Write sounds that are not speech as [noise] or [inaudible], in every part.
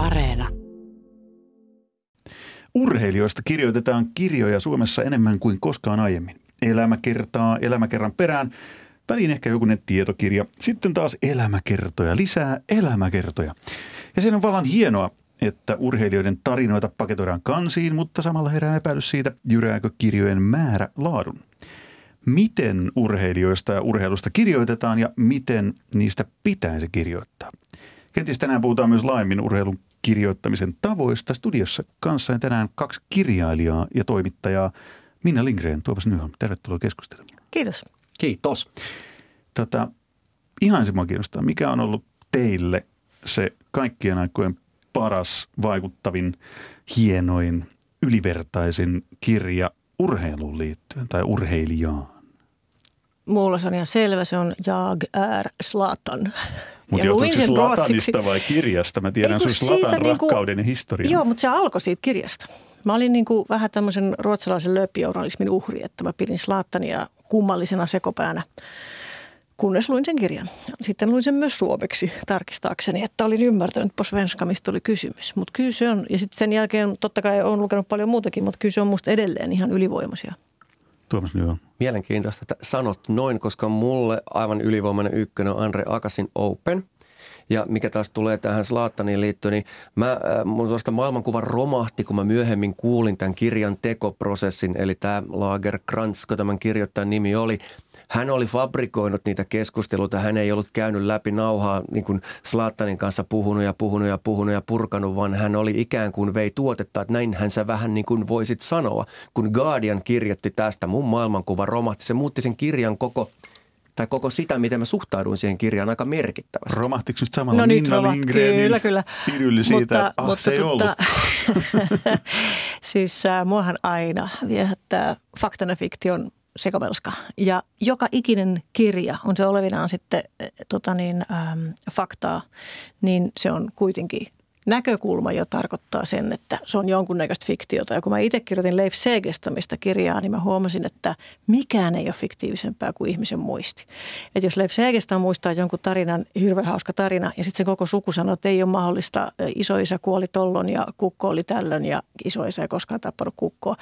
Areena. Urheilijoista kirjoitetaan kirjoja Suomessa enemmän kuin koskaan aiemmin. Elämäkertaa elämäkerran perään, väliin ehkä jokunen tietokirja, sitten taas elämäkertoja, lisää elämäkertoja. Ja sen on vallan hienoa, että urheilijoiden tarinoita paketoidaan kansiin, mutta samalla herää epäilys siitä, jyrääkö kirjojen määrä laadun. Miten urheilijoista ja urheilusta kirjoitetaan ja miten niistä pitäisi kirjoittaa? Kenties tänään puhutaan myös laajemmin urheilun kirjoittamisen tavoista. Studiossa kanssa tänään kaksi kirjailijaa ja toimittajaa. Minna Lindgren, Tuomas Nyholm, tervetuloa keskustelemaan. Kiitos. Kiitos. Tota, ihan se kiinnostaa, mikä on ollut teille se kaikkien aikojen paras, vaikuttavin, hienoin, ylivertaisin kirja urheiluun liittyen tai urheilijaan? Mulla se on ihan selvä, se on Jag är Zlatan. Mutta joutuuko se Slatanista vai kirjasta? Mä tiedän sun Slatan niinku, rakkauden ja historian. Joo, mutta se alkoi siitä kirjasta. Mä olin niinku vähän tämmöisen ruotsalaisen lööppijournalismin uhri, että mä pidin Slatania kummallisena sekopäänä kunnes luin sen kirjan. Sitten luin sen myös suomeksi tarkistaakseni, että olin ymmärtänyt po svenska, mistä oli kysymys. Mutta kyllä se on, ja sitten sen jälkeen totta kai olen lukenut paljon muutakin, mutta kyllä se on musta edelleen ihan ylivoimaisia. Tuomas Nyholm. Mielenkiintoista, että sanot noin, koska mulle aivan ylivoimainen ykkönen on Andre Akasin Open – ja mikä taas tulee tähän Slaattaniin liittyen, niin mä, äh, mun suorasta maailmankuva romahti, kun mä myöhemmin kuulin tämän kirjan tekoprosessin, eli tämä Lager Kransko tämän kirjoittajan nimi oli. Hän oli fabrikoinut niitä keskusteluita, hän ei ollut käynyt läpi nauhaa niin kuin Slaattanin kanssa puhunut ja puhunut ja puhunut ja purkanut, vaan hän oli ikään kuin vei tuotetta, että näinhän sä vähän niin kuin voisit sanoa. Kun Guardian kirjoitti tästä, mun maailmankuva romahti, se muutti sen kirjan koko tai koko sitä, miten mä suhtauduin siihen kirjaan aika merkittävästi. Romahtiko nyt samalla no Minna Lindgrenin kyllä, kyllä. idylli siitä, mutta, että ah, mutta, se ei mutta, ollut? [laughs] siis äh, muahan aina viehättää faktana fiktion sekamelska. Ja joka ikinen kirja, on se olevinaan sitten äh, tota niin, ähm, faktaa, niin se on kuitenkin näkökulma jo tarkoittaa sen, että se on jonkunnäköistä fiktiota. Ja kun mä itse kirjoitin Leif Segestamista kirjaa, niin mä huomasin, että mikään ei ole fiktiivisempää kuin ihmisen muisti. Että jos Leif Segestam muistaa jonkun tarinan, hirveän hauska tarina, ja sitten se koko suku sanoo, että ei ole mahdollista, isoisä kuoli tollon ja kukko oli tällön ja isoisä ei koskaan tappanut kukkoa,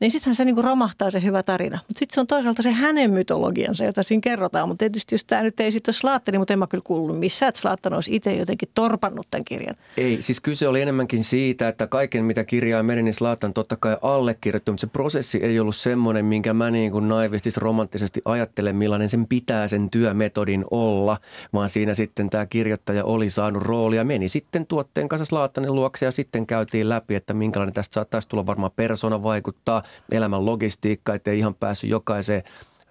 niin sittenhän se niinku romahtaa se hyvä tarina. Mutta sitten se on toisaalta se hänen mytologiansa, jota siinä kerrotaan. Mutta tietysti jos tämä nyt ei sitten ole Slaattani, mutta en mä kyllä kuullut missään, että Slaattan olisi itse jotenkin torpannut tämän kirjan. Ei, siis kyse oli enemmänkin siitä, että kaiken mitä kirjaa meni, niin Slaattan totta kai allekirjoittu, mutta se prosessi ei ollut semmoinen, minkä mä niin kuin naivisti romanttisesti ajattelen, millainen sen pitää sen työmetodin olla, vaan siinä sitten tämä kirjoittaja oli saanut roolia, meni sitten tuotteen kanssa Slaattanin luokse ja sitten käytiin läpi, että minkälainen tästä saattaisi tulla varmaan persona vaikuttaa, elämän logistiikka, ettei ihan päässyt jokaiseen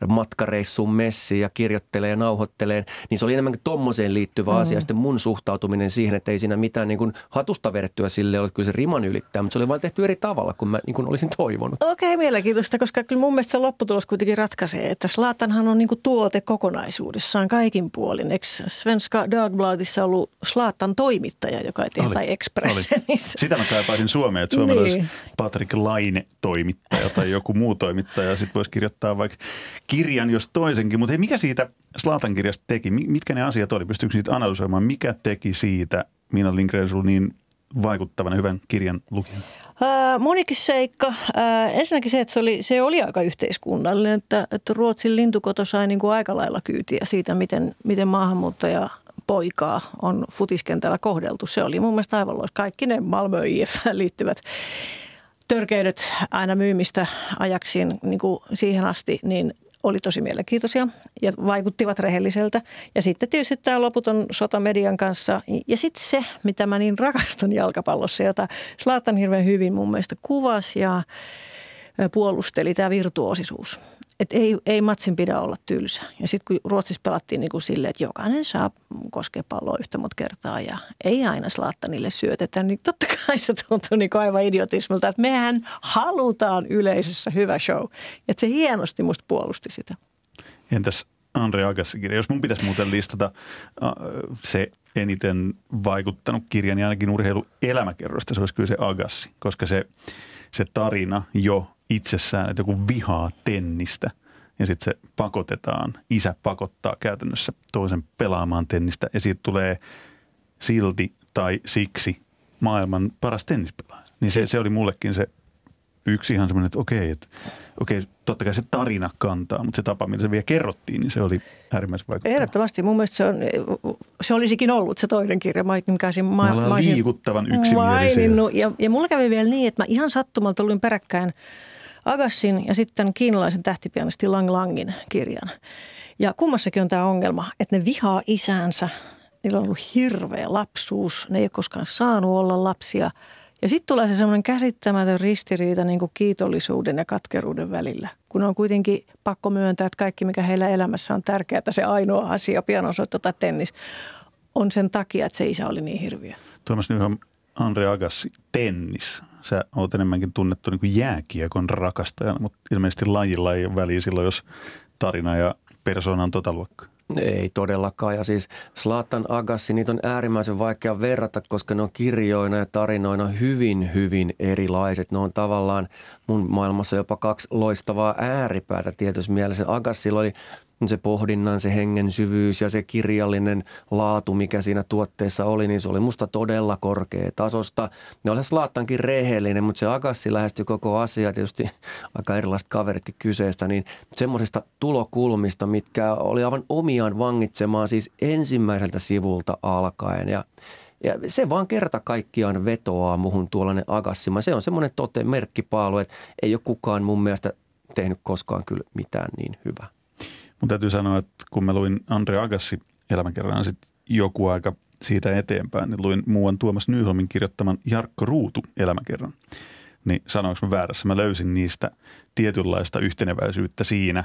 matkareissuun messiin ja kirjoittelee ja nauhoittelee, niin se oli enemmänkin tommoseen liittyvä mm. asia. Sitten mun suhtautuminen siihen, että ei siinä mitään niin kuin hatusta vedettyä sille ole, kyllä se riman ylittää, mutta se oli vain tehty eri tavalla kuin mä niin kuin olisin toivonut. Okei, okay, mielenkiintoista, koska kyllä mun mielestä se lopputulos kuitenkin ratkaisee, että Slaatanhan on niin kuin tuote kokonaisuudessaan kaikin puolin. Eikö Svenska Dagbladissa ollut Slaatan toimittaja, joka ei tehdä tai Expressenissä? Sitä mä kaipaisin Suomeen, että Suomella niin. olisi Patrick Laine toimittaja tai joku muu toimittaja. Sitten voisi kirjoittaa vaikka kirjan jos toisenkin, mutta hei, mikä siitä Slaatan kirjasta teki? Mitkä ne asiat oli? Pystyykö niitä analysoimaan? Mikä teki siitä Miina Lindgren niin vaikuttavan hyvän kirjan lukijan? Monikin seikka. Ensinnäkin se, että se oli, se oli aika yhteiskunnallinen, että, että Ruotsin lintukoto sai niin kuin aika lailla kyytiä siitä, miten, miten maahanmuuttaja poikaa on futiskentällä kohdeltu. Se oli mun mielestä aivan lois. Kaikki ne Malmö IF liittyvät törkeydet aina myymistä ajaksiin niin kuin siihen asti, niin oli tosi mielenkiintoisia ja vaikuttivat rehelliseltä. Ja sitten tietysti tämä loputon sota median kanssa. Ja sitten se, mitä mä niin rakastan jalkapallossa, jota Slaatan hirveän hyvin mun mielestä kuvasi ja puolusteli, tämä virtuosisuus että ei, ei matsin pidä olla tylsä. Ja sitten kun Ruotsissa pelattiin niin kuin silleen, että jokainen saa koskea palloa yhtä monta kertaa ja ei aina Slaattanille syötetä, niin totta kai se tuntuu niin aivan idiotismilta, että mehän halutaan yleisössä hyvä show. Että se hienosti musta puolusti sitä. Entäs Andre Agassi? Jos mun pitäisi muuten listata se eniten vaikuttanut kirja, niin ainakin urheiluelämäkerrosta se olisi kyllä se Agassi, koska se, se tarina jo itsessään, että joku vihaa tennistä ja sitten se pakotetaan, isä pakottaa käytännössä toisen pelaamaan tennistä ja siitä tulee silti tai siksi maailman paras tennispelaaja. Niin se, se oli mullekin se yksi ihan semmoinen, että okei, että okei, totta kai se tarina kantaa, mutta se tapa, millä se vielä kerrottiin, niin se oli äärimmäisen vaikuttava. Ehdottomasti. Mun mielestä se, on, se olisikin ollut se toinen kirja, mikä siinä ma- ollaan liikuttavan yksimielisiä. Ja, ja mulla kävi vielä niin, että mä ihan sattumalta luin peräkkäin Agassin ja sitten kiinalaisen tähtipianisti Lang Langin kirjan. Ja kummassakin on tämä ongelma, että ne vihaa isäänsä. Niillä on ollut hirveä lapsuus. Ne ei ole koskaan saanut olla lapsia – ja sitten tulee se semmoinen käsittämätön ristiriita niin kuin kiitollisuuden ja katkeruuden välillä. Kun on kuitenkin pakko myöntää, että kaikki mikä heillä elämässä on tärkeää, että se ainoa asia, pianosoitto tai tennis, on sen takia, että se isä oli niin hirviö. Tuomas Nyhön, Andre Agassi, tennis. Sä oot enemmänkin tunnettu niin kuin jääkiekon rakastajana, mutta ilmeisesti lajilla ei ole väliä silloin, jos tarina ja persona on tota luokkaa. Ei todellakaan. Ja siis Slatan Agassi, niitä on äärimmäisen vaikea verrata, koska ne on kirjoina ja tarinoina hyvin, hyvin erilaiset. Ne on tavallaan mun maailmassa jopa kaksi loistavaa ääripäätä tietysti mielessä. Agassilla oli se pohdinnan, se hengen syvyys ja se kirjallinen laatu, mikä siinä tuotteessa oli, niin se oli musta todella korkea tasosta. Ne oli Slaattankin rehellinen, mutta se Agassi lähestyi koko asia, tietysti aika erilaiset kaveritkin kyseestä, niin semmoisista tulokulmista, mitkä oli aivan omiaan vangitsemaan siis ensimmäiseltä sivulta alkaen ja ja se vaan kerta kaikkiaan vetoaa muhun tuollainen agassima. Se on semmoinen tote merkkipaalu, että ei ole kukaan mun mielestä tehnyt koskaan kyllä mitään niin hyvää. Mun täytyy sanoa, että kun mä luin Andre Agassi elämänkerran sitten joku aika siitä eteenpäin, niin luin muuan Tuomas Nyholmin kirjoittaman Jarkko Ruutu elämäkerran. Niin sanoinko mä väärässä, mä löysin niistä tietynlaista yhteneväisyyttä siinä,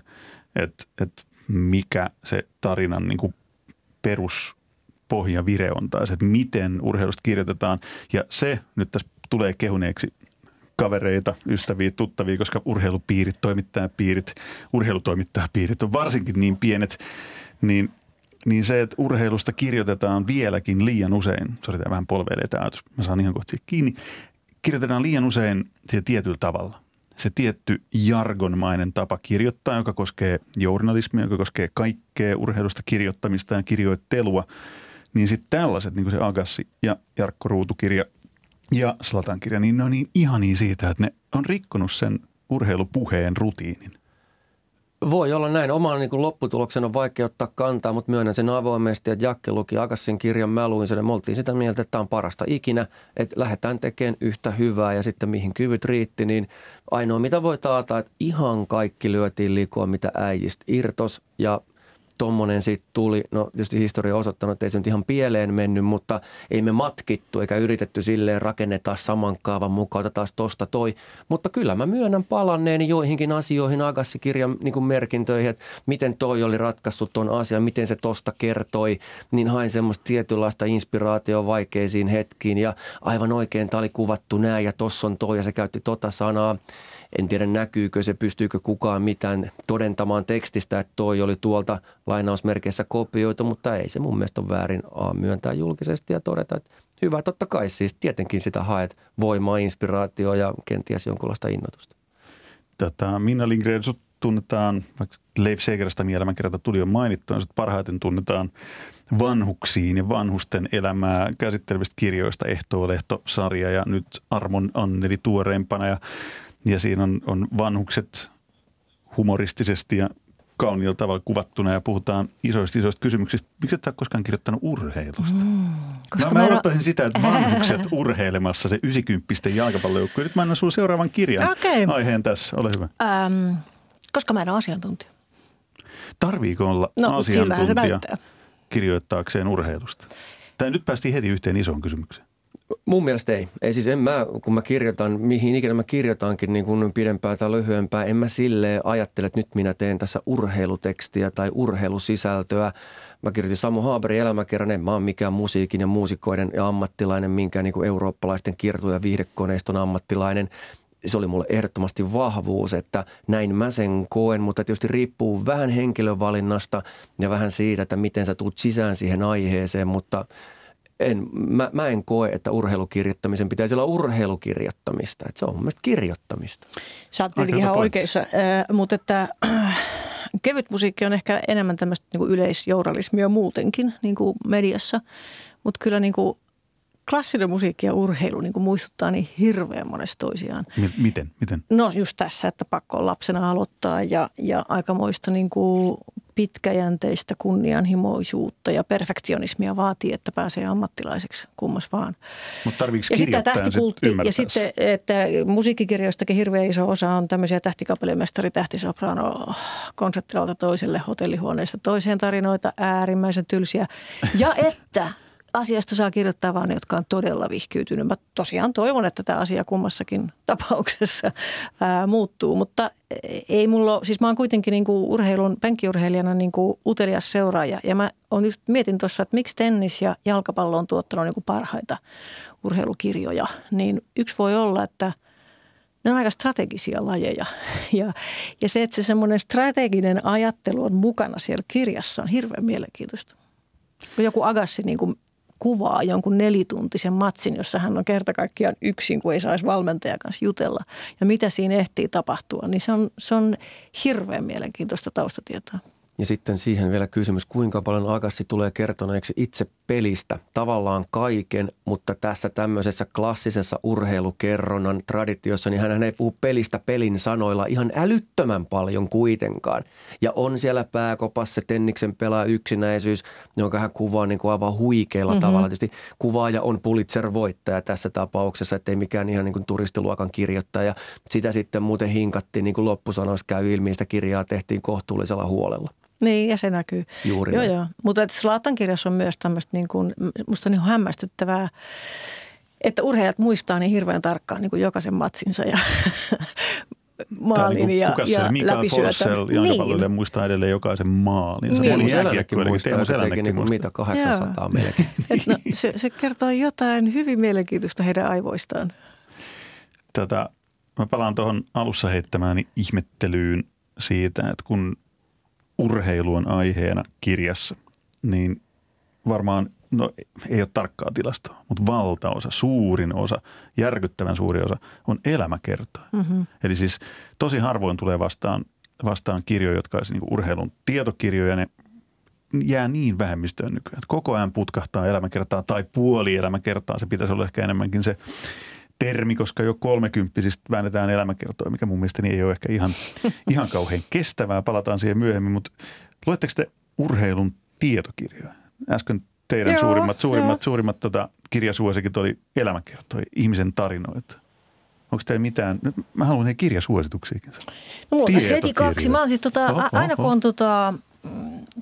että, että mikä se tarinan niin kuin peruspohjavire on taas, että miten urheilusta kirjoitetaan. Ja se nyt tässä tulee kehuneeksi kavereita, ystäviä, tuttavia, koska urheilupiirit, toimittajapiirit, urheilutoimittajapiirit on varsinkin niin pienet, niin niin se, että urheilusta kirjoitetaan vieläkin liian usein, sori tämä vähän polveilee tämä ajatus, mä saan ihan kohti kiinni, kirjoitetaan liian usein se tietyllä tavalla. Se tietty jargonmainen tapa kirjoittaa, joka koskee journalismia, joka koskee kaikkea urheilusta kirjoittamista ja kirjoittelua, niin sitten tällaiset, niin kuin se Agassi ja Jarkko Ruutukirja – ja Slatan kirja, niin ne on niin ihania siitä, että ne on rikkonut sen urheilupuheen rutiinin. Voi olla näin. Oman niin lopputuloksen on vaikea ottaa kantaa, mutta myönnän sen avoimesti, että Jakke luki Akassin kirjan, mä luin sen ja me oltiin sitä mieltä, että tämä on parasta ikinä, että lähdetään tekemään yhtä hyvää ja sitten mihin kyvyt riitti, niin ainoa mitä voi taata, että ihan kaikki lyötiin likoa, mitä äijistä irtos ja tuommoinen sitten tuli. No tietysti historia on osoittanut, että ei se nyt ihan pieleen mennyt, mutta ei me matkittu eikä yritetty silleen rakennetaan saman kaavan mukaan, taas tosta toi. Mutta kyllä mä myönnän palanneeni joihinkin asioihin Agassi-kirjan niin merkintöihin, että miten toi oli ratkaissut ton asian, miten se tosta kertoi, niin hain semmoista tietynlaista inspiraatioa vaikeisiin hetkiin ja aivan oikein tämä oli kuvattu näin ja tossa on toi ja se käytti tota sanaa. En tiedä näkyykö se, pystyykö kukaan mitään todentamaan tekstistä, että toi oli tuolta lainausmerkeissä kopioitu, mutta ei se mun mielestä ole väärin A, myöntää julkisesti ja todeta, että hyvä totta kai siis tietenkin sitä haet voimaa, inspiraatioa ja kenties jonkunlaista innotusta. Tätä Minna Lindgren, sut tunnetaan, vaikka Leif Segerasta elämänkerta tuli jo mainittua, niin parhaiten tunnetaan vanhuksiin ja vanhusten elämää käsittelevistä kirjoista Ehtoo-lehto-sarja ja nyt Armon Anneli tuoreempana. Ja ja siinä on, on vanhukset humoristisesti ja kauniilla tavalla kuvattuna ja puhutaan isoista isoista kysymyksistä. Miksi et ole koskaan kirjoittanut urheilusta? Mm, koska no, mä, mä odottaisin en... sitä, että [laughs] vanhukset urheilemassa se 90 jalkapallojoukkue. Nyt mä annan sinulle seuraavan kirjan okay. aiheen tässä. Ole hyvä. Ähm, koska mä en ole asiantuntija. Tarviiko olla no, asiantuntija kirjoittaakseen urheilusta? Tai nyt päästiin heti yhteen isoon kysymykseen. Mun mielestä ei. Ei siis en mä, kun mä kirjoitan, mihin ikinä mä kirjoitankin niin kuin pidempää tai lyhyempää, en mä silleen ajattele, että nyt minä teen tässä urheilutekstiä tai urheilusisältöä. Mä kirjoitin Samu Haaberin elämäkerran, en mä ole mikään musiikin ja muusikoiden ja ammattilainen, minkään niin kuin eurooppalaisten kierto- ja viihdekoneiston ammattilainen se oli mulle ehdottomasti vahvuus, että näin mä sen koen, mutta tietysti riippuu vähän henkilövalinnasta ja vähän siitä, että miten sä tuut sisään siihen aiheeseen, mutta – en, mä, mä en koe, että urheilukirjoittamisen pitäisi olla urheilukirjoittamista. Että se on mun mielestä kirjoittamista. Sä oot tietenkin ihan oikeassa, äh, mutta että äh, kevyt musiikki on ehkä enemmän tämmöistä niin yleisjournalismia muutenkin niin kuin mediassa. Mutta kyllä niin kuin klassinen musiikki ja urheilu niin kuin muistuttaa niin hirveän monesta toisiaan. M- miten? miten? No just tässä, että pakko on lapsena aloittaa ja, ja aikamoista niin kuin pitkäjänteistä kunnianhimoisuutta ja perfektionismia vaatii, että pääsee ammattilaiseksi kummas vaan. Mutta tarviiko Ja sitten tämä tähtikultti ja sitten, että musiikkikirjoistakin hirveän iso osa on tämmöisiä tähtikapellimestari, tähtisoprano, konserttilalta toiselle, hotellihuoneesta toiseen tarinoita, äärimmäisen tylsiä. Ja että asiasta saa kirjoittaa vaan ne, jotka on todella vihkyytynyt. Mä tosiaan toivon, että tämä asia kummassakin [laughs] tapauksessa ää, muuttuu, mutta ei mulla, siis mä oon kuitenkin niin kuin urheilun, penkkiurheilijana niin kuin utelias seuraaja ja mä on just mietin tuossa, että miksi tennis ja jalkapallo on tuottanut niin kuin parhaita urheilukirjoja, niin yksi voi olla, että ne on aika strategisia lajeja. [laughs] Ja, ja se, että se semmoinen strateginen ajattelu on mukana siellä kirjassa on hirveän mielenkiintoista. Joku Agassi niin kuin kuvaa jonkun nelituntisen matsin, jossa hän on kerta kaikkiaan yksin, kun ei saisi valmentajan kanssa jutella. Ja mitä siinä ehtii tapahtua, niin se on, se on hirveän mielenkiintoista taustatietoa. Ja sitten siihen vielä kysymys, kuinka paljon Agassi tulee kertoneeksi itse pelistä, tavallaan kaiken, mutta tässä tämmöisessä klassisessa urheilukerronnan traditiossa, niin hän ei puhu pelistä pelin sanoilla ihan älyttömän paljon kuitenkaan. Ja on siellä pääkopassa se Tenniksen pelaa yksinäisyys, jonka hän kuvaa niin kuin aivan huikealla mm-hmm. tavalla. Tietysti kuvaaja on Pulitzer-voittaja tässä tapauksessa, ettei mikään ihan niin kuin turistiluokan kirjoittaja. Sitä sitten muuten hinkattiin, niin kuin loppusanoissa käy ilmi, sitä kirjaa tehtiin kohtuullisella huolella. Niin, ja se näkyy. Juuri joo, näin. joo. Mutta Slatan kirjassa on myös tämmöistä, niin kuin, musta on niin hämmästyttävää, että urheilijat muistaa niin hirveän tarkkaan niin kuin jokaisen matsinsa ja maalin niin ja, kuka se ja? Mikael läpisyötä. Jalkapalloille niin. muistaa edelleen jokaisen maalin. Niin. Teemu Teemu Selännekin muistaa, se teki niin kuin mitä 800 melkein. [laughs] Et no, se, se kertoo jotain hyvin mielenkiintoista heidän aivoistaan. Tätä, mä palaan tuohon alussa heittämään ihmettelyyn siitä, että kun urheilu on aiheena kirjassa, niin varmaan, no ei ole tarkkaa tilastoa, mutta valtaosa, suurin osa, järkyttävän suuri osa on elämäkertoja. Mm-hmm. Eli siis tosi harvoin tulee vastaan, vastaan kirjoja, jotka olisi niin urheilun tietokirjoja, ne jää niin vähemmistöön nykyään. Että koko ajan putkahtaa elämäkertaa tai puoli elämäkertaa, se pitäisi olla ehkä enemmänkin se termi, koska jo kolmekymppisistä väännetään elämäkertoa, mikä mun mielestäni ei ole ehkä ihan, [laughs] ihan kauhean kestävää. Palataan siihen myöhemmin, mutta luetteko te urheilun tietokirjoja? Äsken teidän Joo, suurimmat, suurimmat, joo. suurimmat tota, kirjasuosikit oli elämäkertoja, ihmisen tarinoita. Onko teillä mitään, nyt mä haluan ne kirjasuosituksiakin. No mulla heti kaksi. Mä oon siis tota, Oho, aina oho. kun on tota, mm,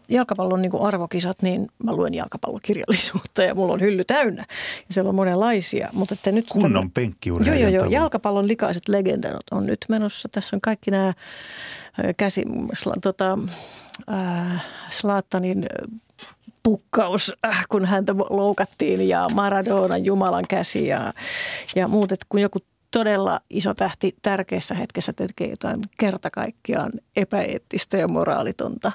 jalkapallon niin kuin arvokisat, niin mä luen jalkapallokirjallisuutta ja mulla on hylly täynnä. Ja siellä on monenlaisia. Mutta että nyt Kunnon Joo, joo, joo. tavoin. Jalkapallon likaiset legendat on nyt menossa. Tässä on kaikki nämä käsi, sla, tota, äh, Slaattanin pukkaus, äh, kun häntä loukattiin ja Maradonan Jumalan käsi ja, ja muut. Että kun joku todella iso tähti tärkeässä hetkessä tekee jotain kerta kaikkiaan epäeettistä ja moraalitonta.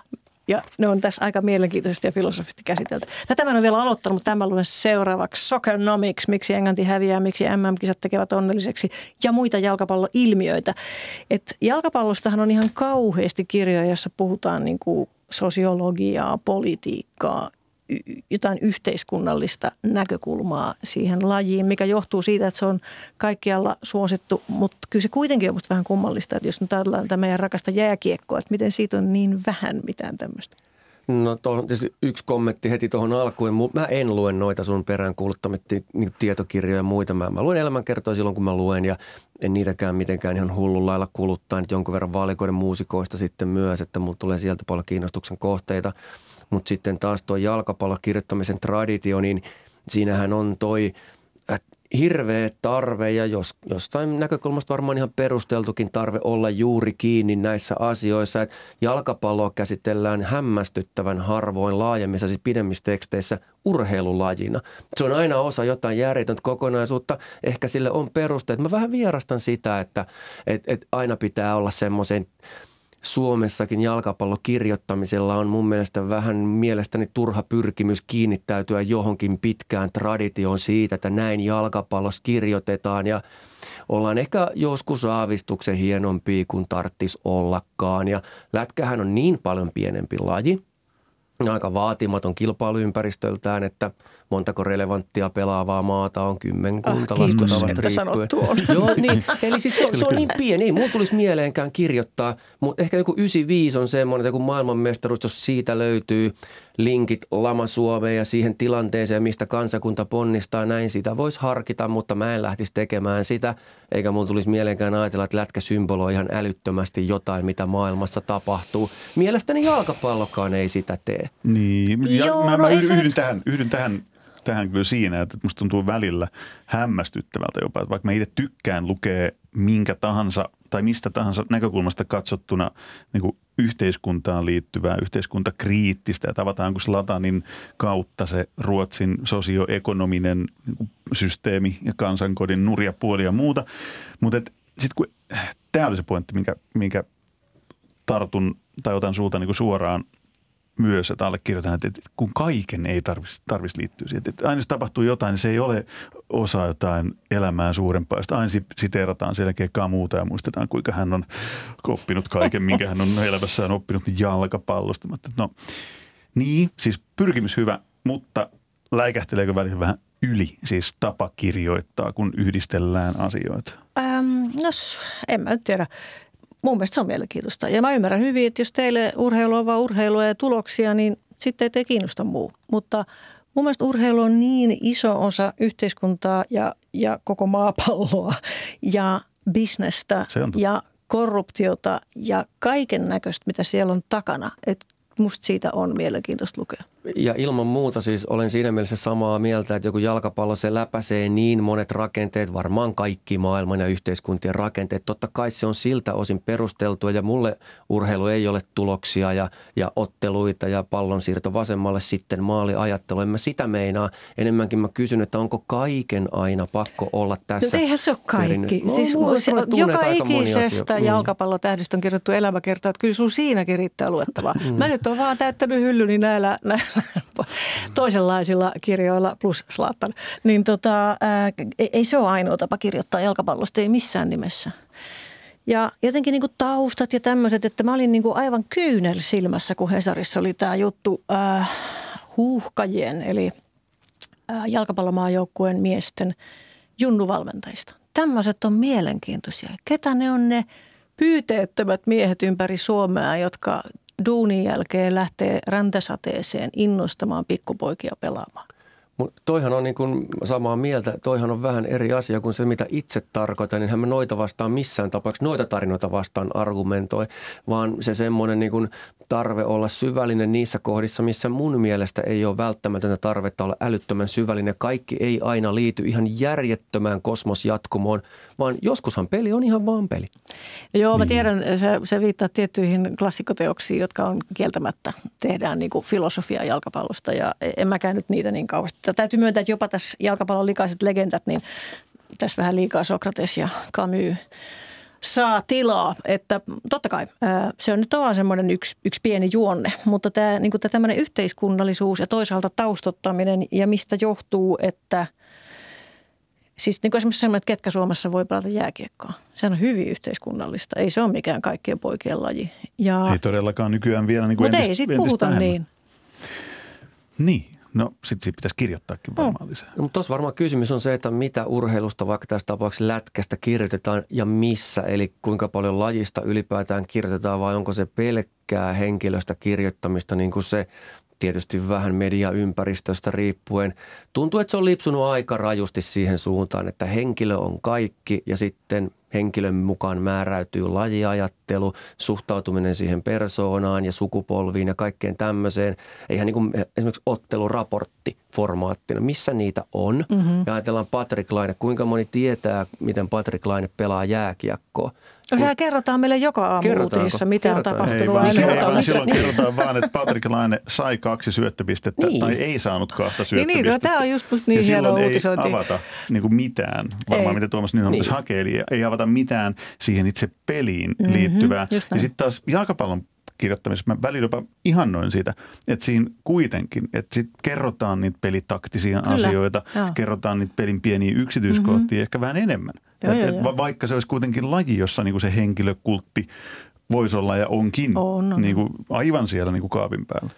Ja ne on tässä aika mielenkiintoisesti ja filosofisesti käsitelty. Tätä mä en ole vielä aloittanut, mutta tämä luen seuraavaksi. Soccernomics, miksi Englanti häviää, miksi MM-kisat tekevät onnelliseksi ja muita jalkapalloilmiöitä. Et jalkapallostahan on ihan kauheasti kirjoja, joissa puhutaan niin kuin sosiologiaa, politiikkaa, jotain yhteiskunnallista näkökulmaa siihen lajiin, mikä johtuu siitä, että se on kaikkialla suosittu, mutta kyllä se kuitenkin on musta vähän kummallista, että jos nyt ajatellaan tätä meidän rakasta jääkiekkoa, että miten siitä on niin vähän mitään tämmöistä. No tuohon tietysti yksi kommentti heti tuohon alkuun. Mä en lue noita sun perään kuuluttamia niin tietokirjoja ja muita. Mä, mä luen elämänkertoja silloin, kun mä luen ja en niitäkään mitenkään ihan hullun lailla kuluttaa. Nyt jonkun verran valikoiden muusikoista sitten myös, että mulla tulee sieltä paljon kiinnostuksen kohteita. Mutta sitten taas tuo jalkapallokirjoittamisen traditio, niin siinähän on toi äh, hirveä tarve ja jos, jostain näkökulmasta varmaan ihan perusteltukin tarve olla juuri kiinni näissä asioissa. Että jalkapalloa käsitellään hämmästyttävän harvoin laajemmissa, siis pidemmissä teksteissä urheilulajina. Se on aina osa jotain järjetöntä kokonaisuutta. Ehkä sille on perusteet. Mä vähän vierastan sitä, että et, et aina pitää olla semmoisen Suomessakin jalkapallokirjoittamisella on mun mielestä vähän mielestäni turha pyrkimys kiinnittäytyä johonkin pitkään traditioon siitä, että näin jalkapallossa kirjoitetaan ja ollaan ehkä joskus aavistuksen hienompia kuin tarttis ollakaan. Ja lätkähän on niin paljon pienempi laji, aika vaatimaton kilpailuympäristöltään, että montako relevanttia pelaavaa maata on kymmenkunta Ah, kiitos, laskutavasta riippuen. tuon. [laughs] Joo, niin, [laughs] eli siis se, on- se on niin pieni, ei mulla tulisi mieleenkään kirjoittaa, mutta ehkä joku 95 on semmoinen, että joku maailmanmestaruus, jos siitä löytyy linkit lama Suomeen ja siihen tilanteeseen, mistä kansakunta ponnistaa, näin sitä voisi harkita, mutta mä en lähtisi tekemään sitä, eikä mulla tulisi mieleenkään ajatella, että lätkä symboloi ihan älyttömästi jotain, mitä maailmassa tapahtuu. Mielestäni jalkapallokaan ei sitä tee. Niin, ja Joo, mä, no mä yhdyn, yhdyn, tähän, yhdyn tähän, tähän kyllä siinä, että musta tuntuu välillä hämmästyttävältä jopa, että vaikka mä itse tykkään lukea minkä tahansa tai mistä tahansa näkökulmasta katsottuna niin kuin yhteiskuntaan liittyvää, yhteiskuntakriittistä ja tavataan kuin Slatanin kautta se Ruotsin sosioekonominen niin kuin systeemi ja kansankodin nurja puoli ja muuta. Mutta sitten kun, tämä oli se pointti, minkä, minkä tartun tai otan sulta niin kuin suoraan myös, että allekirjoitan, että, kun kaiken ei tarvitsisi tarvis liittyä siihen. Että aina jos tapahtuu jotain, niin se ei ole osa jotain elämää suurempaa. Sitten aina si- siteerataan sen jälkeen muuta ja muistetaan, kuinka hän on oppinut kaiken, minkä hän on elämässään oppinut jalkapallosta. No, niin, siis pyrkimys hyvä, mutta läikähteleekö välillä vähän yli, siis tapa kirjoittaa, kun yhdistellään asioita? Ähm, no en mä nyt tiedä. Mun mielestä se on mielenkiintoista. Ja mä ymmärrän hyvin, että jos teille urheilu on vaan urheilua ja tuloksia, niin sitten ei kiinnosta muu. Mutta mun mielestä urheilu on niin iso osa yhteiskuntaa ja, ja koko maapalloa ja bisnestä ja korruptiota ja kaiken näköistä, mitä siellä on takana. Että musta siitä on mielenkiintoista lukea. Ja ilman muuta siis olen siinä mielessä samaa mieltä, että joku jalkapallo se läpäisee niin monet rakenteet, varmaan kaikki maailman ja yhteiskuntien rakenteet. Totta kai se on siltä osin perusteltua ja mulle urheilu ei ole tuloksia ja, ja otteluita ja pallonsiirto vasemmalle sitten maaliajattelu. En mä sitä meinaa. Enemmänkin mä kysyn, että onko kaiken aina pakko olla tässä. Mutta eihän se ole kaikki. No, siis, mulla se, joka ikisestä. Mm. jalkapallotähdistä on kirjoittu elämäkertaa, että kyllä sun siinäkin riittää luettavaa. Mm. Mä nyt oon vaan täyttänyt hyllyni näillä, näillä [laughs] toisenlaisilla kirjoilla plus Slaattan. Niin tota, ää, ei, se ole ainoa tapa kirjoittaa jalkapallosta, ei missään nimessä. Ja jotenkin niin kuin taustat ja tämmöiset, että mä olin niin kuin aivan kyynel silmässä, kun Hesarissa oli tämä juttu äh, huuhkajien, eli äh, jalkapallomaajoukkueen miesten junnuvalmentajista. Tämmöiset on mielenkiintoisia. Ketä ne on ne pyyteettömät miehet ympäri Suomea, jotka duunin jälkeen lähtee räntäsateeseen innostamaan pikkupoikia pelaamaan? Mutta toihan on niin kuin samaa mieltä, toihan on vähän eri asia kuin se, mitä itse tarkoitan. Niin hän me noita vastaan missään tapauksessa, noita tarinoita vastaan argumentoi, vaan se semmoinen niin kuin tarve olla syvällinen niissä kohdissa, missä mun mielestä ei ole välttämätöntä tarvetta olla älyttömän syvällinen. Kaikki ei aina liity ihan järjettömään kosmosjatkumoon, vaan joskushan peli on ihan vaan peli. Joo, mä tiedän, se, se viittaa tiettyihin klassikkoteoksiin, jotka on kieltämättä, tehdään niin kuin filosofiaa jalkapallosta ja en mäkään nyt niitä niin kauheasti. Täytyy myöntää, että jopa tässä jalkapallon likaiset legendat, niin tässä vähän liikaa Sokrates ja Camus saa tilaa, että totta kai se on nyt vaan semmoinen yksi, yksi pieni juonne, mutta tämä niin tämä tämmöinen yhteiskunnallisuus ja toisaalta taustottaminen ja mistä johtuu, että Siis niin kuin esimerkiksi semmoinen, että ketkä Suomessa voi pelata jääkiekkoa. Se on hyvin yhteiskunnallista. Ei se ole mikään kaikkien poikien laji. Ja, Ei todellakaan nykyään vielä niin kuin mutta entistä, ei siitä puhuta vähemmän. niin. Niin, no sitten siitä pitäisi kirjoittaakin varmaan lisää. No, mutta tuossa varmaan kysymys on se, että mitä urheilusta vaikka tässä tapauksessa lätkästä kirjoitetaan ja missä. Eli kuinka paljon lajista ylipäätään kirjoitetaan vai onko se pelkkää henkilöstä kirjoittamista niin kuin se tietysti vähän mediaympäristöstä riippuen. Tuntuu, että se on lipsunut aika rajusti siihen suuntaan, että henkilö on kaikki ja sitten henkilön mukaan määräytyy lajiajattelu, suhtautuminen siihen persoonaan ja sukupolviin ja kaikkeen tämmöiseen. Eihän niin kuin esimerkiksi otteluraportti formaattina, missä niitä on. Mm-hmm. Ja ajatellaan Patrick Laine, kuinka moni tietää, miten Patrick Laine pelaa jääkiekkoa. No, sehän kerrotaan meille joka aamu Kerrotaanko? uutisissa, mitä on Kerrotaan. Ei tapahtunut vaan, ei vaan silloin kerrotaan vaan, että Patrick Laine sai kaksi syöttöpistettä Niin. tai ei saanut kahta Niin, syöttöpistettä. niin, no, tämä on just niin ja hienoa silloin uutisointia. ei avata niin kuin mitään, varmaan Ei. mitä Tuomas Nyholm Niin. niin. hakee, eli ei avata mitään siihen itse peliin mm-hmm, liittyvää. Ja sitten taas jalkapallon kirjoittamisessa mä välillä jopa ihannoin siitä, että siinä kuitenkin, että sit kerrotaan niitä pelitaktisia Kyllä, asioita, joo. kerrotaan niitä pelin pieniä yksityiskohtia mm-hmm. ehkä vähän enemmän. Joo, Et, joo, et joo. va- vaikka se olisi kuitenkin laji, jossa niinku se henkilökultti voisi olla ja onkin On, on. Niinku aivan siellä niinku kaapin päällä.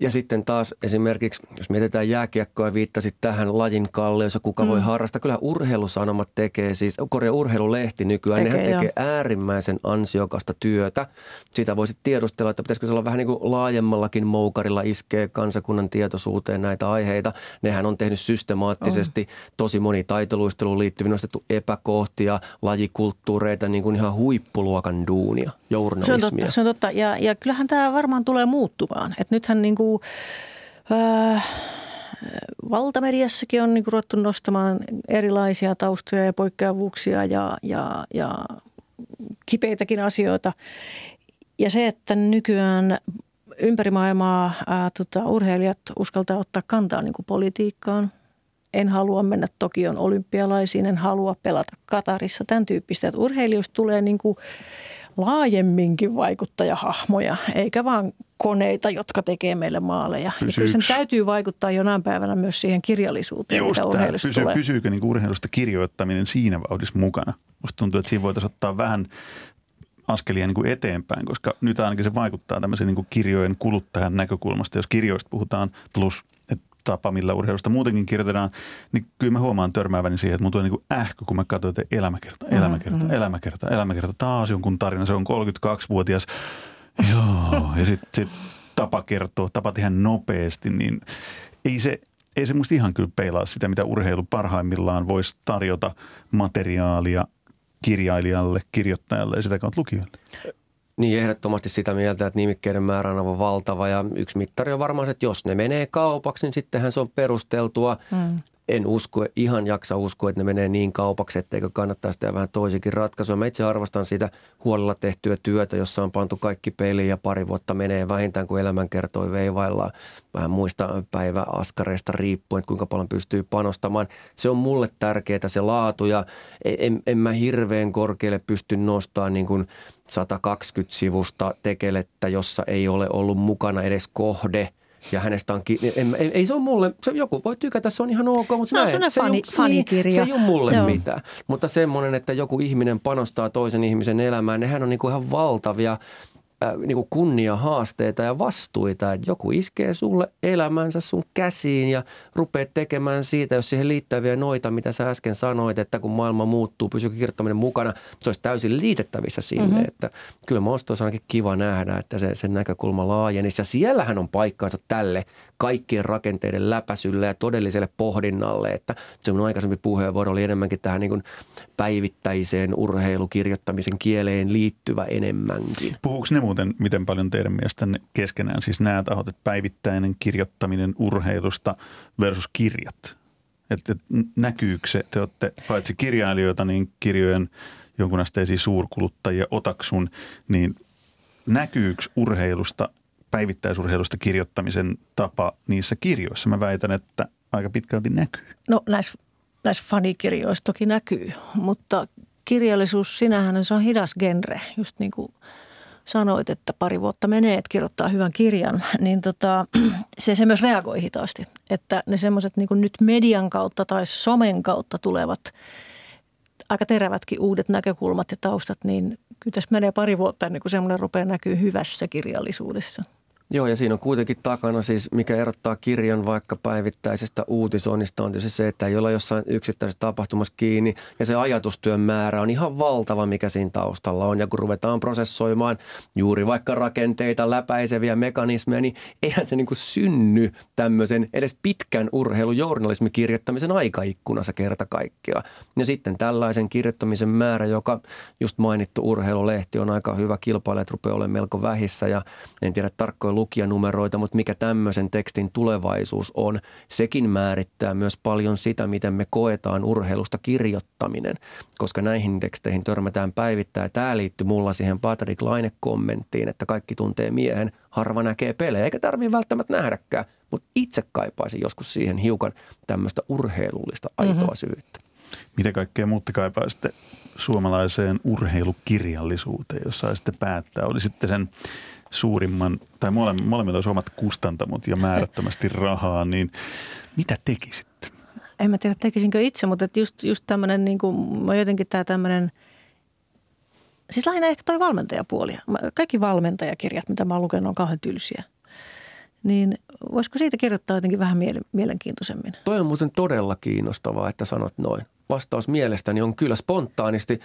Ja sitten taas esimerkiksi, jos mietitään jääkiekkoa ja viittasit tähän lajin kalleus ja kuka mm. voi harrastaa. Kyllä urheilusanomat tekee siis, Korea urheilulehti nykyään, tekee, nehän tekee jo. äärimmäisen ansiokasta työtä. Sitä voisi tiedustella, että pitäisikö se olla vähän niin kuin laajemmallakin moukarilla iskee kansakunnan tietoisuuteen näitä aiheita. Nehän on tehnyt systemaattisesti oh. tosi moni taitoluisteluun liittyviin nostettu epäkohtia, lajikulttuureita, niin kuin ihan huippuluokan duunia, journalismia. Se on totta, se on totta. Ja, ja kyllähän tämä varmaan tulee muuttumaan. Et nythän niin kuin, äh, valtamediassakin on niin kuin ruvettu nostamaan erilaisia taustoja ja poikkeavuuksia ja, ja, ja kipeitäkin asioita. Ja se, että nykyään ympäri maailmaa ää, tota, urheilijat uskaltaa ottaa kantaa niin kuin politiikkaan. En halua mennä Tokion olympialaisiin, en halua pelata Katarissa, tämän tyyppistä. Että urheilijoista tulee niin kuin laajemminkin vaikuttajahahmoja, eikä vaan koneita, jotka tekee meille maaleja. Pysyykö, sen täytyy vaikuttaa jonain päivänä myös siihen kirjallisuuteen, Just mitä urheilusta pysy, tulee. Pysyykö niin urheilusta kirjoittaminen siinä vauhdissa mukana? Musta tuntuu, että siinä voitaisiin ottaa vähän askelia niin kuin eteenpäin, koska nyt ainakin se vaikuttaa tämmöisen niin kuin kirjojen kuluttajan näkökulmasta. Jos kirjoista puhutaan plus tapa, millä urheilusta muutenkin kirjoitetaan, niin kyllä mä huomaan törmääväni siihen, että mun tulee niin kuin ähky, kun mä katsoin, että elämäkerta, elämäkerta, mm-hmm. elämäkerta, elämäkerta, taas jonkun tarina, se on 32-vuotias. [laughs] Joo, ja sitten sit tapa kertoo, tapa tehdä nopeasti, niin ei se, ei se musta ihan kyllä peilaa sitä, mitä urheilu parhaimmillaan voisi tarjota materiaalia kirjailijalle, kirjoittajalle ja sitä kautta lukijalle. Niin ehdottomasti sitä mieltä, että nimikkeiden määrä on aivan valtava ja yksi mittari on varmaan se, että jos ne menee kaupaksi, niin sittenhän se on perusteltua. Mm en usko, ihan jaksa uskoa, että ne menee niin kaupaksi, etteikö kannattaisi tehdä vähän toisikin ratkaisuja. Mä itse arvostan sitä huolella tehtyä työtä, jossa on pantu kaikki peliin ja pari vuotta menee vähintään, kun elämän kertoi veivaillaan vähän muista päiväaskareista riippuen, että kuinka paljon pystyy panostamaan. Se on mulle tärkeää se laatu ja en, en mä hirveän korkealle pysty nostamaan niin kuin 120 sivusta tekelettä, jossa ei ole ollut mukana edes kohde – ja hänestä on, ki- ei, ei, ei se ole mulle, se, joku voi tykätä, se on ihan ok, mutta se on se, fani, ei, fanikirja. se ei ole mulle Joo. mitään. Mutta semmoinen, että joku ihminen panostaa toisen ihmisen elämään, nehän on niinku ihan valtavia äh, niin kuin kunnia-haasteita ja vastuita, että joku iskee sulle elämänsä sun käsiin ja rupeat tekemään siitä, jos siihen liittää vielä noita, mitä sä äsken sanoit, että kun maailma muuttuu, pysyykö kirjoittaminen mukana, se olisi täysin liitettävissä sinne, mm-hmm. että kyllä minusta olisi ainakin kiva nähdä, että se, sen näkökulma laajenisi ja siellähän on paikkaansa tälle kaikkien rakenteiden läpäisylle ja todelliselle pohdinnalle, että se mun aikaisempi puheenvuoro oli enemmänkin tähän niin kuin päivittäiseen urheilukirjoittamisen kieleen liittyvä enemmänkin. Puhuuko ne muuten miten paljon teidän mielestänne keskenään, siis nämä tahot, että päivittäinen kirjoittaminen urheilusta versus kirjat? Että et, näkyykö se, te olette paitsi kirjailijoita, niin kirjojen jonkun asteisia suurkuluttajia otaksun, niin näkyykö urheilusta päivittäisurheilusta kirjoittamisen tapa niissä kirjoissa? Mä väitän, että aika pitkälti näkyy. No näissä, näissä fanikirjoissa toki näkyy, mutta kirjallisuus sinähän se on hidas genre, just niin kuin sanoit, että pari vuotta menee, että kirjoittaa hyvän kirjan, niin tota, [clears throat] se, se myös reagoi hitaasti. Että ne semmoiset niin nyt median kautta tai somen kautta tulevat aika terävätkin uudet näkökulmat ja taustat, niin kyllä tässä menee pari vuotta ennen kuin semmoinen rupeaa näkyy hyvässä kirjallisuudessa. Joo, ja siinä on kuitenkin takana siis, mikä erottaa kirjan vaikka päivittäisestä uutisoinnista, on tietysti se, että ei olla jossain yksittäisessä tapahtumassa kiinni. Ja se ajatustyön määrä on ihan valtava, mikä siinä taustalla on. Ja kun ruvetaan prosessoimaan juuri vaikka rakenteita, läpäiseviä mekanismeja, niin eihän se niin kuin synny tämmöisen edes pitkän urheilujournalismin kirjoittamisen aikaikkunassa kerta kaikkea. Ja sitten tällaisen kirjoittamisen määrä, joka just mainittu urheilulehti on aika hyvä kilpailija, että rupeaa olemaan melko vähissä. Ja en tiedä tarkkoin lukijanumeroita, mutta mikä tämmöisen tekstin tulevaisuus on, sekin määrittää myös paljon sitä, miten me koetaan urheilusta kirjoittaminen, koska näihin teksteihin törmätään päivittäin. Tämä liittyy mulla siihen Patrick Laine-kommenttiin, että kaikki tuntee miehen, harva näkee pelejä, eikä tarvitse välttämättä nähdäkään, mutta itse kaipaisin joskus siihen hiukan tämmöistä urheilullista aitoa mm-hmm. syvyyttä. Mitä kaikkea muuta kaipaisitte suomalaiseen urheilukirjallisuuteen, jos saisitte päättää? Oli sitten sen suurimman, tai molemmilla olisi omat kustantamot ja määrättömästi rahaa, niin mitä tekisitte? En mä tiedä, tekisinkö itse, mutta just, just tämmöinen, niin kuin, jotenkin tämä tämmöinen, siis lähinnä ehkä toi valmentajapuoli. Kaikki valmentajakirjat, mitä mä oon lukenut, on kauhean tylsiä. niin voisiko siitä kirjoittaa jotenkin vähän mielenkiintoisemmin? Toi on muuten todella kiinnostavaa, että sanot noin. Vastaus mielestäni on kyllä spontaanisti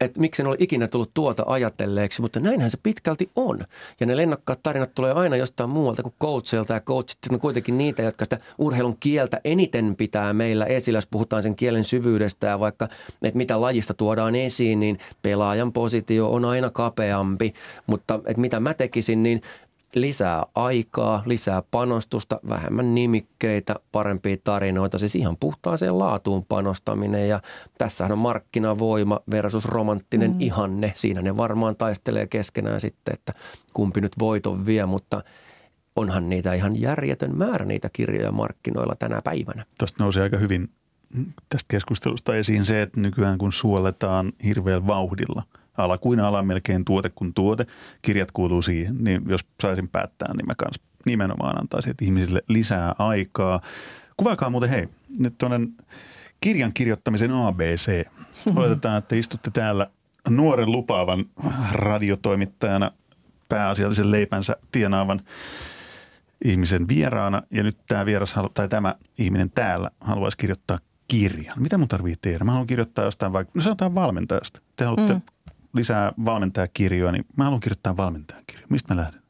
että miksi en ole ikinä tullut tuota ajatelleeksi, mutta näinhän se pitkälti on. Ja ne lennokkaat tarinat tulee aina jostain muualta kuin coachilta ja coachit on kuitenkin niitä, jotka sitä urheilun kieltä eniten pitää meillä esillä, jos puhutaan sen kielen syvyydestä ja vaikka, että mitä lajista tuodaan esiin, niin pelaajan positio on aina kapeampi, mutta että mitä mä tekisin, niin lisää aikaa, lisää panostusta, vähemmän nimikkeitä, parempia tarinoita, siis ihan puhtaaseen laatuun panostaminen ja tässähän on markkinavoima versus romanttinen mm. ihanne. Siinä ne varmaan taistelee keskenään sitten, että kumpi nyt voiton vie, mutta onhan niitä ihan järjetön määrä niitä kirjoja markkinoilla tänä päivänä. Tuosta nousi aika hyvin tästä keskustelusta esiin se, että nykyään kun suoletaan hirveän vauhdilla – ala kuin ala, melkein tuote kuin tuote. Kirjat kuuluu siihen, niin jos saisin päättää, niin mä kans nimenomaan antaisin että ihmisille lisää aikaa. Kuvaakaa muuten, hei, nyt tuonne kirjan kirjoittamisen ABC. Oletetaan, että istutte täällä nuoren lupaavan radiotoimittajana pääasiallisen leipänsä tienaavan ihmisen vieraana ja nyt tämä vieras tai tämä ihminen täällä haluaisi kirjoittaa kirjan. Mitä mun tarvii tehdä? Mä haluan kirjoittaa jostain vaikka, no sanotaan valmentajasta. Te haluatte mm lisää valmentajakirjoja, niin mä haluan kirjoittaa valmentajakirjoja. Mistä mä lähden?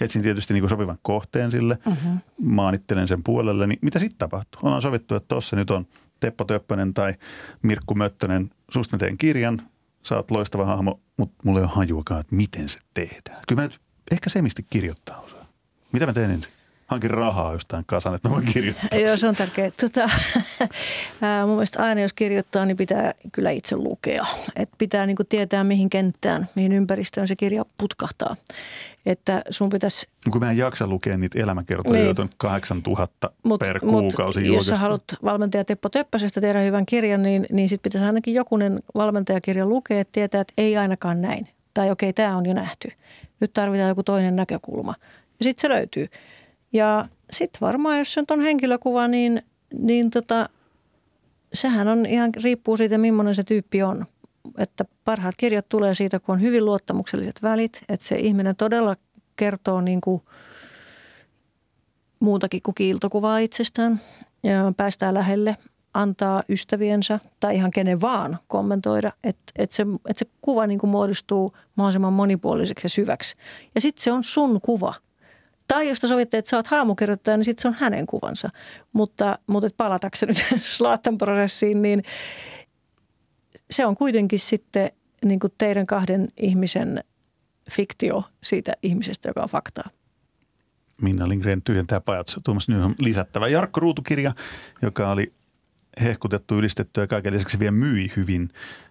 Etsin tietysti niin sopivan kohteen sille, uh-huh. maanittelen sen puolelle, niin mitä sitten tapahtuu? Ollaan sovittu, että tuossa nyt on Teppo Töppönen tai Mirkku Möttönen, susta mä teen kirjan, sä oot loistava hahmo, mutta mulla ei ole hajuakaan, että miten se tehdään. Kyllä mä nyt ehkä se, mistä kirjoittaa osaa. Mitä mä teen ensin? Hankin rahaa jostain kasan, että mä voin kirjoittaa. Joo, se on tärkeää. Tota, [laughs] mun mielestä aina jos kirjoittaa, niin pitää kyllä itse lukea. Et pitää niin tietää, mihin kenttään, mihin ympäristöön se kirja putkahtaa. Että sun pitäisi... Kun mä en jaksa lukea niitä elämäkertoja, niin. joita on 8000 mut, per kuukausi mut, jos sä haluat valmentaja Teppo Töppäsestä tehdä hyvän kirjan, niin, niin sitten pitäisi ainakin jokunen valmentajakirja lukea, että tietää, että ei ainakaan näin. Tai okei, okay, tämä on jo nähty. Nyt tarvitaan joku toinen näkökulma. Ja sitten se löytyy. Ja sitten varmaan, jos se on henkilökuva, niin, niin tota, sehän on ihan riippuu siitä, millainen se tyyppi on. Että parhaat kirjat tulee siitä, kun on hyvin luottamukselliset välit, että se ihminen todella kertoo niin kuin muutakin kuin kiiltokuvaa itsestään ja päästää lähelle, antaa ystäviensä tai ihan kenen vaan kommentoida, että, että, se, että se kuva niin kuin muodostuu mahdollisimman monipuoliseksi ja syväksi. Ja sitten se on sun kuva – tai jos te sovitte, että sä oot haamukirjoittaja, niin sitten se on hänen kuvansa. Mutta, mutta palatakseni Slaattan [laughs] prosessiin, niin se on kuitenkin sitten niin kuin teidän kahden ihmisen fiktio siitä ihmisestä, joka on faktaa. Minna Lindgren tyhjentää pajat. Tuomas Nyhön lisättävä Jarkko Ruutukirja, joka oli hehkutettu, ylistetty ja kaiken lisäksi vielä myi hyvin,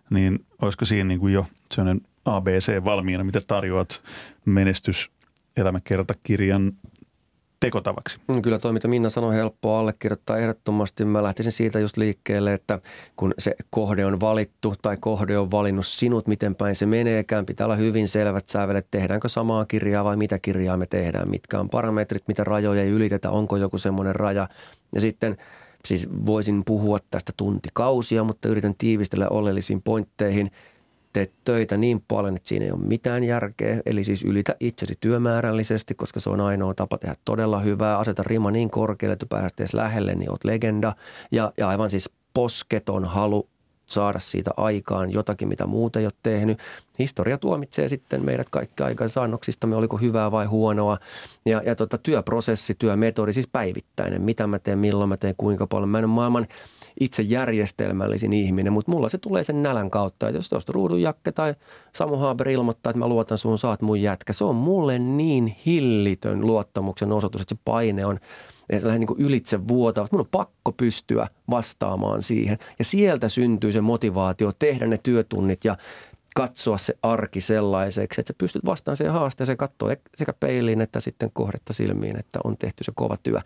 niin olisiko siinä niin kuin jo sellainen ABC valmiina, mitä tarjoat menestys elämäkertakirjan tekotavaksi. Mm, kyllä toi, mitä Minna sanoi, helppoa allekirjoittaa ehdottomasti. Mä lähtisin siitä just liikkeelle, että kun se kohde on valittu tai kohde on valinnut sinut, miten päin se meneekään, pitää olla hyvin selvät sävelet, tehdäänkö samaa kirjaa vai mitä kirjaa me tehdään, mitkä on parametrit, mitä rajoja ei ylitetä, onko joku semmoinen raja. Ja sitten siis voisin puhua tästä tuntikausia, mutta yritän tiivistellä oleellisiin pointteihin – teet töitä niin paljon, että siinä ei ole mitään järkeä. Eli siis ylitä itsesi työmäärällisesti, koska se on ainoa tapa tehdä todella hyvää. Aseta rima niin korkealle, että pääset edes lähelle, niin oot legenda. Ja, ja aivan siis posketon halu saada siitä aikaan jotakin, mitä muuta ei ole tehnyt. Historia tuomitsee sitten meidät kaikki me oliko hyvää vai huonoa. Ja, ja tota, työprosessi, työmetodi, siis päivittäinen, mitä mä teen, milloin mä teen, kuinka paljon. Mä en ole maailman – itse järjestelmällisin ihminen, mutta mulla se tulee sen nälän kautta, että jos tuosta ruudun jakke tai Samu Haber ilmoittaa, että mä luotan sun, saat mun jätkä, se on mulle niin hillitön luottamuksen osoitus, että se paine on lähden niin ylitse vuotavat. Mun on pakko pystyä vastaamaan siihen. Ja sieltä syntyy se motivaatio tehdä ne työtunnit ja katsoa se arki sellaiseksi, että sä pystyt vastaamaan siihen haasteeseen, katsoa sekä peiliin että sitten kohdetta silmiin, että on tehty se kova työ.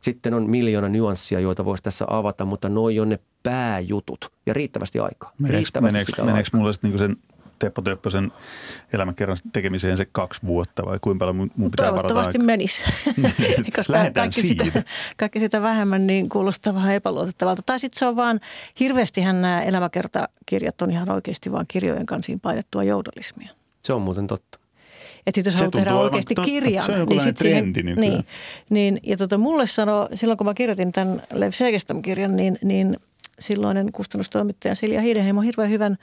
Sitten on miljoona nyanssia, joita voisi tässä avata, mutta noin on ne pääjutut ja riittävästi aikaa. Meneekö, riittävästi meneekö, meneekö mulle niin sen Teppo Töppösen elämänkerran tekemiseen se kaksi vuotta vai kuinka paljon mun pitää varata Toivottavasti menisi, [laughs] koska kaikki sitä, kaikki sitä vähemmän niin kuulostaa vähän epäluotettavalta. Tai sitten se on vaan, hirveästihän nämä elämäkertakirjat on ihan oikeasti vaan kirjojen kansiin painettua journalismia. Se on muuten totta. Että jos Se haluat tehdä oikeasti totta. kirjan. Se on jonkunlainen sit siihen- nykyään. Niin, niin, ja tota, mulle sanoi, silloin kun mä kirjoitin tämän Lev Segestam-kirjan, niin, niin silloinen kustannustoimittaja Silja Hiidenheimo hirveän hyvän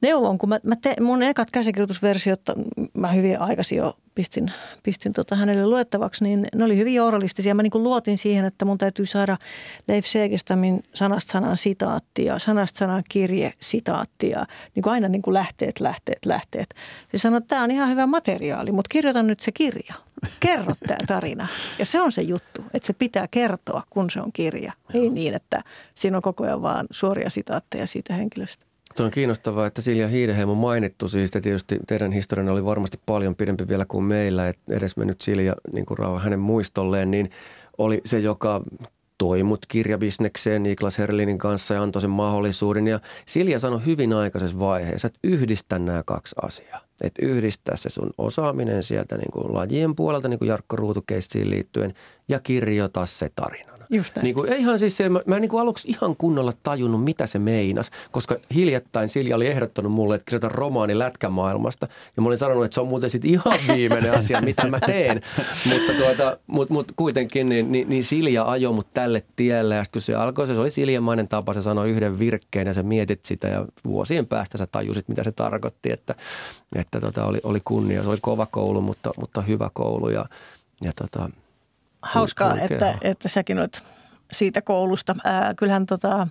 neuvon, kun mä, mä te, mun ekat käsikirjoitusversiot, mä hyvin aikaisin jo pistin, pistin tota hänelle luettavaksi, niin ne oli hyvin journalistisia. Mä niin luotin siihen, että mun täytyy saada Leif Segestamin sanasta sanaan sitaattia, sanasta sanaan kirje, sitaattia, niin kuin aina niin kuin lähteet, lähteet, lähteet. Se sanoi, että tämä on ihan hyvä materiaali, mutta kirjoita nyt se kirja. Kerro tämä tarina. Ja se on se juttu, että se pitää kertoa, kun se on kirja. Ei niin, että siinä on koko ajan vaan suoria sitaatteja siitä henkilöstä. Se on kiinnostavaa, että Silja Hiideheimo mainittu siis, ja tietysti teidän historianne oli varmasti paljon pidempi vielä kuin meillä, että edes mennyt Silja niin kuin rauha hänen muistolleen, niin oli se, joka toi mut kirjabisnekseen Niklas Herlinin kanssa ja antoi sen mahdollisuuden. Ja Silja sanoi hyvin aikaisessa vaiheessa, että yhdistä nämä kaksi asiaa. Että yhdistää se sun osaaminen sieltä niin kuin lajien puolelta, niin kuin Jarkko Ruutukeissiin liittyen, ja kirjoita se tarinana. Just. Niin kuin, ihan siis se, mä, mä en niin kuin aluksi ihan kunnolla tajunnut, mitä se meinas, koska hiljattain Silja oli ehdottanut mulle, että kirjoitan romaani lätkämaailmasta. Ja mä olin sanonut, että se on muuten sitten ihan [laughs] viimeinen asia, mitä mä teen. Mutta tuota, mut, mut kuitenkin niin, niin, niin Silja ajoi mut tälle tielle. Ja kun se alkoi, se oli Siljamainen tapa, se sanoi yhden virkkeen ja sä mietit sitä ja vuosien päästä sä tajusit, mitä se tarkoitti. Että, että tota, oli, oli kunnia, se oli kova koulu, mutta, mutta hyvä koulu ja, ja tota, Hauskaa, että, että säkin olet siitä koulusta. Ää, kyllähän tota,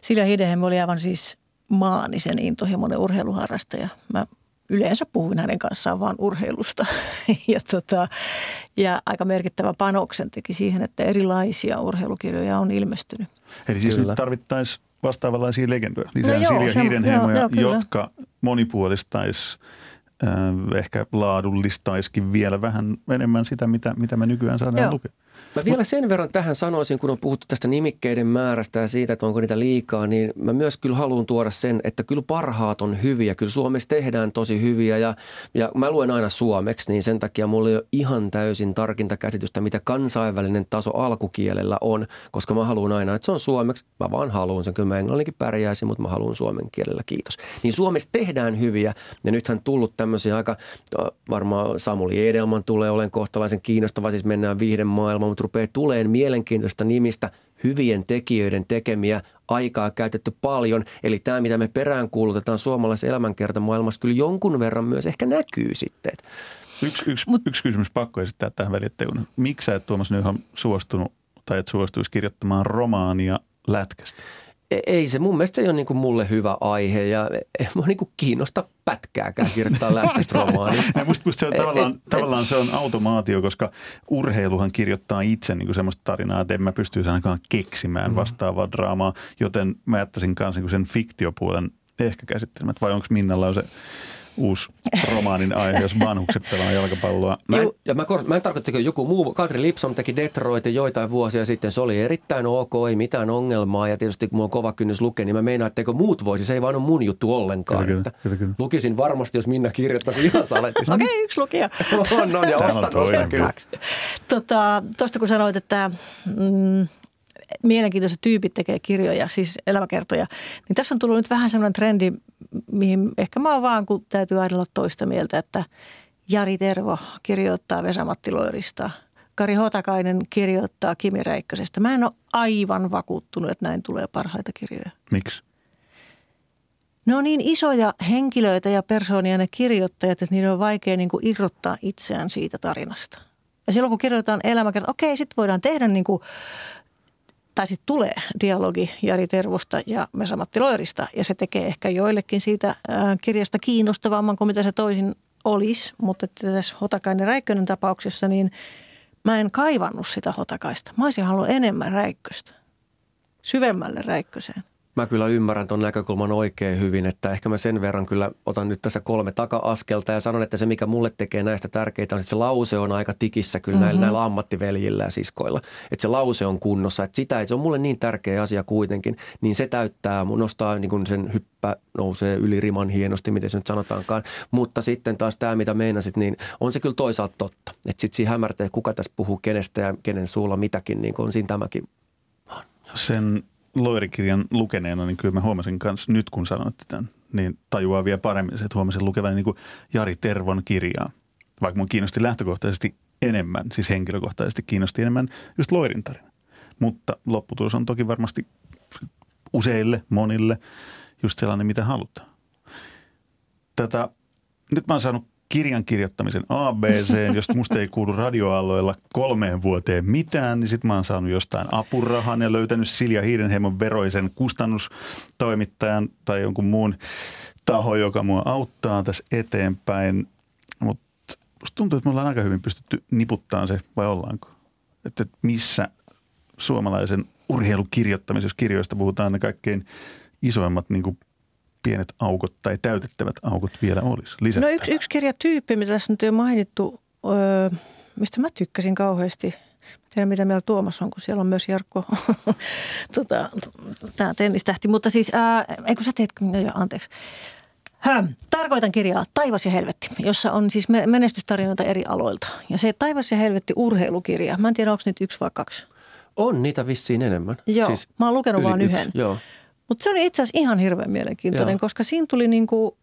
Silja Hidehem oli aivan siis maanisen intohimoinen urheiluharrastaja. Mä yleensä puhuin hänen kanssaan vaan urheilusta. [laughs] ja, tota, ja aika merkittävä panoksen teki siihen, että erilaisia urheilukirjoja on ilmestynyt. Eli siis Kyllä. nyt tarvittaisiin vastaavanlaisia legendoja. Lisää No joo, Silja Hiidenheimoja, joo, joo, kyllä. jotka monipuolistaisi ehkä laadullistaisikin vielä vähän enemmän sitä, mitä, mitä me nykyään saadaan Joo. lukea. Mä vielä sen verran tähän sanoisin, kun on puhuttu tästä nimikkeiden määrästä ja siitä, että onko niitä liikaa, niin mä myös kyllä haluan tuoda sen, että kyllä parhaat on hyviä. Kyllä Suomessa tehdään tosi hyviä ja, ja mä luen aina suomeksi, niin sen takia mulla ei ole ihan täysin tarkinta käsitystä, mitä kansainvälinen taso alkukielellä on, koska mä haluan aina, että se on suomeksi. Mä vaan haluan sen. Kyllä mä englanninkin pärjäisin, mutta mä haluan suomen kielellä. Kiitos. Niin Suomessa tehdään hyviä ja nythän tullut tämmöisiä aika, varmaan Samuli Edelman tulee olen kohtalaisen kiinnostava, siis mennään viihden maailmaan, mutta rupeaa tuleen mielenkiintoista nimistä hyvien tekijöiden tekemiä, aikaa käytetty paljon. Eli tämä, mitä me peräänkuulutetaan suomalaisessa elämänkertamaailmassa, kyllä jonkun verran myös ehkä näkyy sitten. Yksi, yksi, Mut, yksi kysymys pakko esittää tähän väliin, että miksi sä et Tuomas Nyhan suostunut tai et suostuisi kirjoittamaan romaania lätkästä? E- ei se, mun mielestä se ei ole niin kuin mulle hyvä aihe ja ei mua niin kuin kiinnosta pätkääkään kirjoittaa lähtöistä romaania. [laughs] Musta, musta se on E- tavallaan, e- tavallaan se on automaatio, koska urheiluhan kirjoittaa itse niin kuin semmoista tarinaa, että en mä pystyisi ainakaan keksimään vastaavaa draamaa, joten mä jättäisin kanssa niin sen fiktiopuolen ehkä käsittelemät. Vai onko Minnalla on se uusi romaanin aihe, jos vanhukset pelaa jalkapalloa? Mä en, ja mä, kor- mä en tarkoita, että joku muu. Katri Lipsom teki Detroitin joitain vuosia sitten. Se oli erittäin ok, ei mitään ongelmaa. Ja tietysti kun mulla on kova kynnys lukea, niin mä meinaan, että muut voisi. Se ei vaan ole mun juttu ollenkaan. Kyllä, että kyllä, kyllä. Lukisin varmasti, jos Minna kirjoittaisi ihan saletista. Okei, okay, yksi lukija. [laughs] on, on, ja ostan, ostan kyllä. kyllä. Tota, Tuosta kun sanoit, että mm, mielenkiintoiset tyypit tekee kirjoja, siis elämäkertoja, niin tässä on tullut nyt vähän sellainen trendi, mihin ehkä mä oon vaan, kun täytyy aina olla toista mieltä, että Jari Tervo kirjoittaa Vesamatti Loirista, Kari Hotakainen kirjoittaa Kimi Räikkösestä. Mä en ole aivan vakuuttunut, että näin tulee parhaita kirjoja. Miksi? Ne on niin isoja henkilöitä ja persoonia ne kirjoittajat, että niiden on vaikea niin kuin irrottaa itseään siitä tarinasta. Ja silloin kun kirjoitetaan elämäkerta, okei, sitten voidaan tehdä niin kuin, tai sitten tulee dialogi Jari Tervosta ja Mesa-Matti Loirista. Ja se tekee ehkä joillekin siitä ää, kirjasta kiinnostavamman kuin mitä se toisin olisi. Mutta tässä Hotakainen Räikkönen tapauksessa, niin mä en kaivannut sitä Hotakaista. Mä olisin halunnut enemmän Räikköstä, syvemmälle Räikköseen. Mä kyllä ymmärrän ton näkökulman oikein hyvin, että ehkä mä sen verran kyllä otan nyt tässä kolme taka-askelta ja sanon, että se mikä mulle tekee näistä tärkeitä on, että se lause on aika tikissä kyllä näillä, näillä ammattiveljillä ja siskoilla. Että se lause on kunnossa, että sitä, että se on mulle niin tärkeä asia kuitenkin, niin se täyttää, nostaa niin kuin sen hyppä nousee yli riman hienosti, miten se nyt sanotaankaan. Mutta sitten taas tämä, mitä meinasit, niin on se kyllä toisaalta totta. Että sitten siinä hämärtää, kuka tässä puhuu kenestä ja kenen suulla mitäkin, niin kuin on siinä tämäkin Sen loirikirjan lukeneena, niin kyllä mä huomasin myös nyt, kun sanoitte tämän, niin tajuaa vielä paremmin se, että huomasin lukevan niin kuin Jari Tervon kirjaa. vaikka mun kiinnosti lähtökohtaisesti enemmän, siis henkilökohtaisesti kiinnosti enemmän just Loirin tarina. Mutta lopputulos on toki varmasti useille, monille just sellainen, mitä halutaan. Tätä, nyt mä oon saanut kirjan kirjoittamisen ABC, jos musta ei kuulu radioalloilla kolmeen vuoteen mitään, niin sitten mä oon saanut jostain apurahan ja löytänyt Silja Hiidenheimon veroisen kustannustoimittajan tai jonkun muun taho, joka mua auttaa tässä eteenpäin. Mutta musta tuntuu, että me ollaan aika hyvin pystytty niputtaan se, vai ollaanko? Että missä suomalaisen urheilukirjoittamisessa, jos kirjoista puhutaan, ne kaikkein isoimmat niin kuin pienet aukot tai täytettävät aukot vielä olisi No yksi, yksi kirjatyyppi, mitä tässä nyt on mainittu, öö, mistä mä tykkäsin kauheasti. Mä tiedän, mitä meillä Tuomas on, kun siellä on myös Jarkko, [laughs] tota, tämä tennistähti. Mutta siis, ää, eikö sä teet, no, anteeksi. Hä, tarkoitan kirjaa Taivas ja helvetti, jossa on siis menestystarinoita eri aloilta. Ja se Taivas ja helvetti urheilukirja, mä en tiedä onko niitä yksi vai kaksi. On niitä vissiin enemmän. Joo, siis mä oon lukenut vain yhden. Joo. Mutta se oli itse asiassa ihan hirveän mielenkiintoinen, Joo. koska siinä tuli niinku,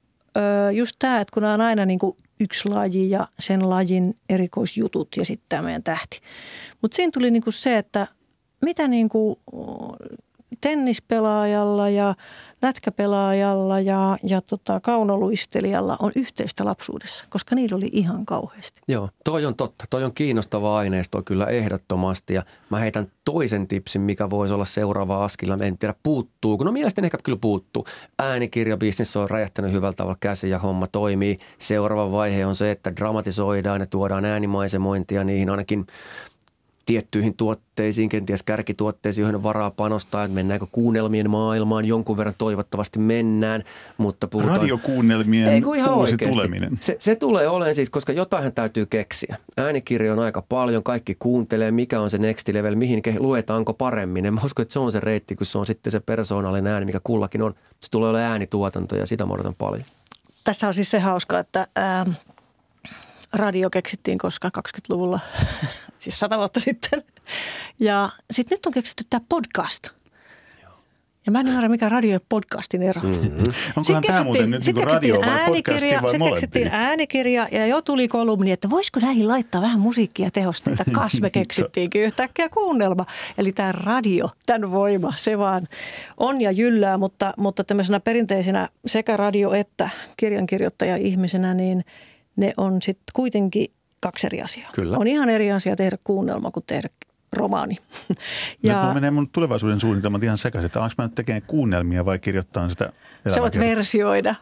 just tämä, että kun on aina niinku yksi laji ja sen lajin erikoisjutut ja sitten tämä meidän tähti. Mutta siinä tuli niinku se, että mitä niinku tennispelaajalla ja lätkäpelaajalla ja, ja tota, kaunoluistelijalla on yhteistä lapsuudessa, koska niillä oli ihan kauheasti. Joo, toi on totta. Toi on kiinnostava aineisto kyllä ehdottomasti ja mä heitän toisen tipsin, mikä voisi olla seuraava askel. En tiedä, puuttuu. No mielestäni ehkä kyllä puuttuu. Äänikirjabisnes on räjähtänyt hyvällä tavalla käsi ja homma toimii. Seuraava vaihe on se, että dramatisoidaan ja tuodaan äänimaisemointia niihin ainakin tiettyihin tuotteisiin, kenties kärkituotteisiin, joihin on varaa panostaa, että mennäänkö kuunnelmien maailmaan, jonkun verran toivottavasti mennään, mutta puhutaan... Radiokuunnelmien Ei, ihan uusi tuleminen. Se, se tulee olemaan siis, koska jotain täytyy keksiä. Äänikirja on aika paljon, kaikki kuuntelee, mikä on se next level, mihin luetaanko paremmin. En mä usko, että se on se reitti, kun se on sitten se persoonallinen ääni, mikä kullakin on. Se tulee olemaan äänituotanto ja sitä mä odotan paljon. Tässä on siis se hauska, että... Ää radio keksittiin koska 20-luvulla, [laughs] siis sata vuotta sitten. Ja sitten nyt on keksitty tämä podcast. Ja mä en ymmärrä, mikä radio ja podcastin ero. Mm-hmm. Onkohan tämä muuten nyt niin radio vai äänikirja, vai Sitten keksittiin äänikirja ja jo tuli kolumni, että voisiko näihin laittaa vähän musiikkia tehosteita. [laughs] Kas me keksittiinkin yhtäkkiä kuunnelma. Eli tämä radio, tämän voima, se vaan on ja jyllää, mutta, mutta tämmöisenä perinteisenä sekä radio- että kirjankirjoittaja ihmisenä, niin – ne on sitten kuitenkin kaksi eri asiaa. Kyllä. On ihan eri asia tehdä kuunnelma kuin tehdä romaani. ja, nyt menee mun tulevaisuuden suunnitelmat ihan sekaisin, että onko mä nyt tekemään kuunnelmia vai kirjoittaa sitä Sä voit versioida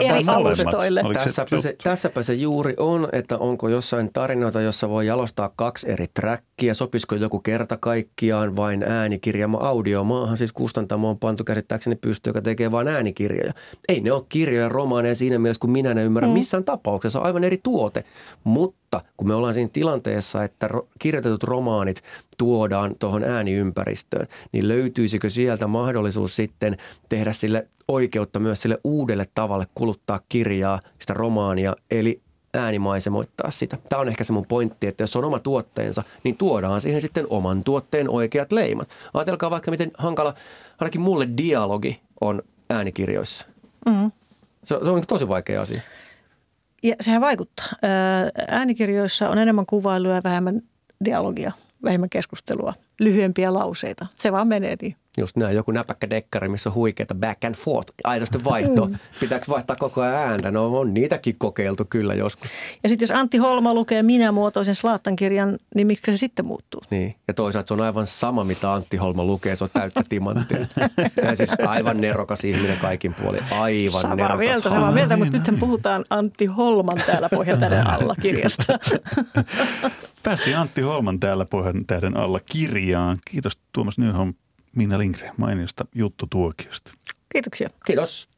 eri alustoille. Tässäpä se, tässäpä se juuri on, että onko jossain tarinoita, jossa voi jalostaa kaksi eri trackia, sopisiko joku kerta kaikkiaan vain äänikirja, audio. Maahan siis kustantamo on pantu käsittääkseni pysty, joka tekee vain äänikirjoja. Ei ne ole kirjoja, romaaneja siinä mielessä, kun minä ne ymmärrän mm. missään tapauksessa. Aivan eri tuote, mutta kun me ollaan siinä tilanteessa, että kirjoitetut romaanit tuodaan tuohon ääniympäristöön, niin löytyisikö sieltä mahdollisuus sitten tehdä sille oikeutta myös sille uudelle tavalle kuluttaa kirjaa, sitä romaania, eli äänimaisemoittaa sitä. Tämä on ehkä se mun pointti, että jos on oma tuotteensa, niin tuodaan siihen sitten oman tuotteen oikeat leimat. Ajatelkaa vaikka miten hankala, ainakin mulle dialogi on äänikirjoissa. Mm. Se, se on tosi vaikea asia. Ja sehän vaikuttaa. Äänikirjoissa on enemmän kuvailuja ja vähemmän dialogia, vähemmän keskustelua, lyhyempiä lauseita. Se vaan menee niin. Just näin, joku näpäkkä dekkari, missä on huikeita back and forth, aidosti vaihto. Mm. Pitääkö vaihtaa koko ajan ääntä? No on niitäkin kokeiltu kyllä joskus. Ja sitten jos Antti Holma lukee minä-muotoisen Slaattan kirjan, niin miksi se sitten muuttuu? Niin, ja toisaalta se on aivan sama, mitä Antti Holma lukee, se on täyttä timanttia. [laughs] ja siis aivan nerokas ihminen kaikin puolin, aivan samaa nerokas. Mieltä, samaa mieltä, mutta nyt puhutaan Antti Holman täällä Pohjantähden [laughs] alla kirjasta. Päästiin Antti Holman täällä Pohjantähden alla kirjaan. Kiitos Tuomas Nyholm Minna Lindgren mainiosta juttutuokiosta. Kiitoksia. Kiitos.